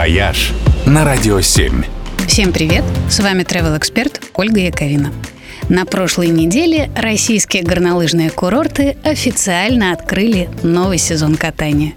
«Вояж» на Радио 7. Всем привет! С вами travel эксперт Ольга Яковина. На прошлой неделе российские горнолыжные курорты официально открыли новый сезон катания.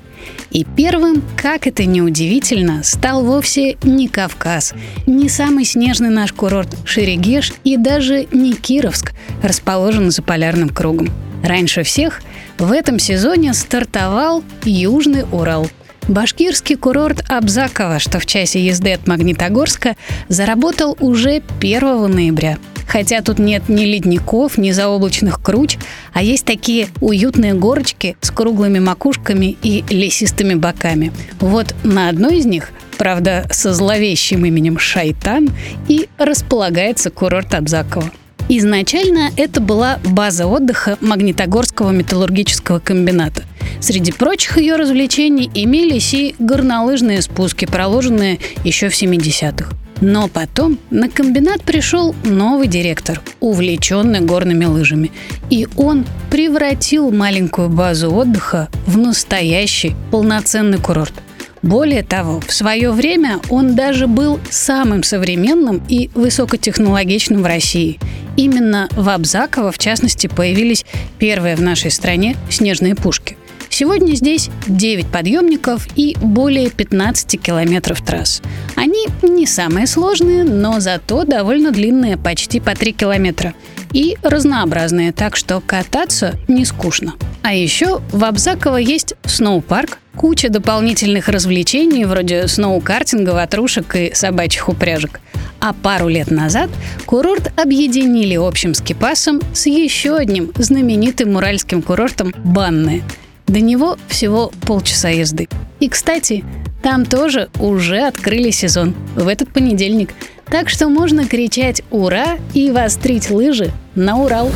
И первым, как это ни удивительно, стал вовсе не Кавказ, не самый снежный наш курорт Шерегеш и даже не Кировск, расположенный за полярным кругом. Раньше всех в этом сезоне стартовал Южный Урал – Башкирский курорт Абзаково, что в часе езды от Магнитогорска, заработал уже 1 ноября. Хотя тут нет ни ледников, ни заоблачных круч, а есть такие уютные горочки с круглыми макушками и лесистыми боками. Вот на одной из них правда, со зловещим именем Шайтан, и располагается курорт Абзаково. Изначально это была база отдыха Магнитогорского металлургического комбината. Среди прочих ее развлечений имелись и горнолыжные спуски, проложенные еще в 70-х. Но потом на комбинат пришел новый директор, увлеченный горными лыжами. И он превратил маленькую базу отдыха в настоящий полноценный курорт. Более того, в свое время он даже был самым современным и высокотехнологичным в России. Именно в Абзаково, в частности, появились первые в нашей стране снежные пушки. Сегодня здесь 9 подъемников и более 15 километров трасс. Они не самые сложные, но зато довольно длинные, почти по 3 километра. И разнообразные, так что кататься не скучно. А еще в Абзаково есть сноупарк, куча дополнительных развлечений вроде сноукартинга, ватрушек и собачьих упряжек. А пару лет назад курорт объединили общим скипасом с еще одним знаменитым уральским курортом Банное – до него всего полчаса езды. И, кстати, там тоже уже открыли сезон в этот понедельник. Так что можно кричать «Ура!» и вострить лыжи на Урал.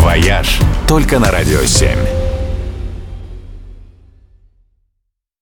«Вояж» только на «Радио 7».